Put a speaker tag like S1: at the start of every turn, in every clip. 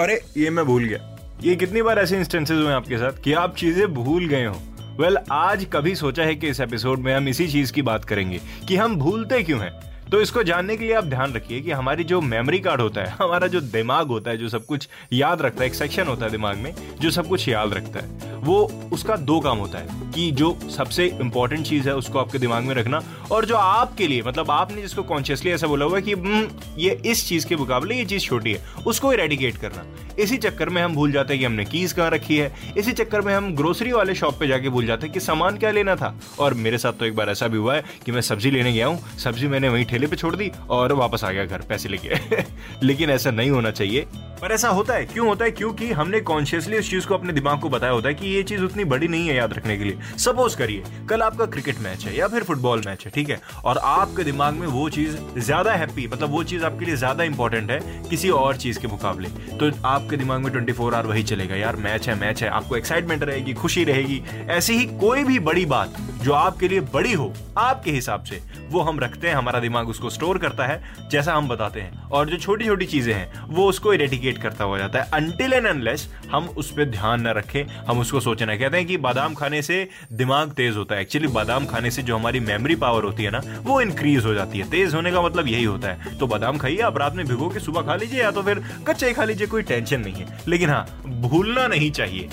S1: अरे ये मैं भूल गया। ये कितनी बार ऐसे इंस्टेंसेस हुए आपके साथ कि आप चीज़ें भूल गए हो? वेल well, आज कभी सोचा है कि इस एपिसोड में हम इसी चीज़ की बात करेंगे कि हम भूलते क्यों हैं? तो इसको जानने के लिए आप ध्यान रखिए कि हमारी जो मेमोरी कार्ड होता है हमारा जो दिमाग होता है जो सब कुछ याद रखता है एक सेक्शन होता है दिमाग में जो सब कुछ याद रखता है। वो उसका दो काम होता है कि जो सबसे इंपॉर्टेंट चीज़ है उसको आपके दिमाग में रखना और जो आपके लिए मतलब आपने जिसको कॉन्शियसली ऐसा बोला हुआ है कि हम्म, ये इस चीज़ के मुकाबले ये चीज़ छोटी है उसको इरेडिकेट करना। इसी चक्कर में हम भूल जाते हैं कि हमने कीज कहाँ रखी है। इसी चक्कर में हम ग्रोसरी वाले शॉप पे जाके भूल जाते हैं कि सामान क्या लेना था। और मेरे साथ तो एक बार ऐसा भी हुआ है कि मैं सब्ज़ी लेने गया हूँ सब्ज़ी मैंने वहीं ठेले पे छोड़ दी और वापस आ गया घर पैसे लेके। लेकिन ऐसा नहीं होना चाहिए। पर ऐसा होता है, क्यों होता है? क्योंकि हमने कॉन्शियसली उस चीज़ को अपने दिमाग को बताया होता है कि ये चीज़ उतनी बड़ी नहीं है याद रखने के लिए। सपोज़ करिए, कल आपका क्रिकेट मैच है या फिर फुटबॉल मैच है, ठीक है? और आपके दिमाग में वो चीज़ ज़्यादा हैप्पी मतलब वो चीज़ आपके लिए ज़्यादा इंपॉर्टेंट है किसी और चीज़ के मुकाबले। तो आपके दिमाग में ट्वेंटी फोर आवर वही चलेगा, यार मैच है मैच है। आपको एक्साइटमेंट रहेगी, खुशी रहेगी। ऐसी ही कोई भी बड़ी बात जो आपके लिए बड़ी हो, आपके हिसाब से, वो हम रखते हैं, हमारा दिमाग उसको स्टोर करता है, जैसा हम बताते हैं। और जो छोटी छोटी चीज़ें हैं, वो उसको इरेडिकेट करता हुआ जाता है। अनटिल एंड अनलेस हम उस पर ध्यान न रखें, हम उसको सोचना, कहते हैं कि बादाम खाने से दिमाग तेज होता है। एक्चुअली बादाम खाने से जो हमारी मेमोरी पावर होती है ना, वो इंक्रीज हो जाती है। तेज होने का मतलब यही होता है। तो बादाम खाइए, आप रात में भिगो के सुबह खा लीजिए, या तो फिर कच्चे खा लीजिए, कोई टेंशन नहीं है। लेकिन हाँ भूलना नहीं चाहिए।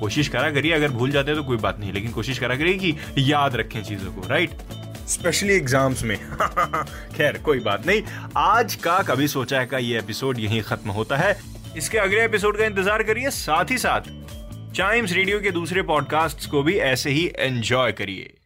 S1: कोशिश करा करिए अगर भूल जाते हैं तो कोई बात नहीं, लेकिन कोशिश करा करिए कि याद रखें चीज़ों को राइट स्पेशली एग्ज़ाम्स में। खैर, कोई बात नहीं। आज का कभी सोचा है का ये एपिसोड यहीं खत्म होता है। इसके अगले एपिसोड का इंतज़ार करिए, साथ ही साथ चाइम्स रेडियो के दूसरे पॉडकास्ट को भी ऐसे ही एंजॉय करिए।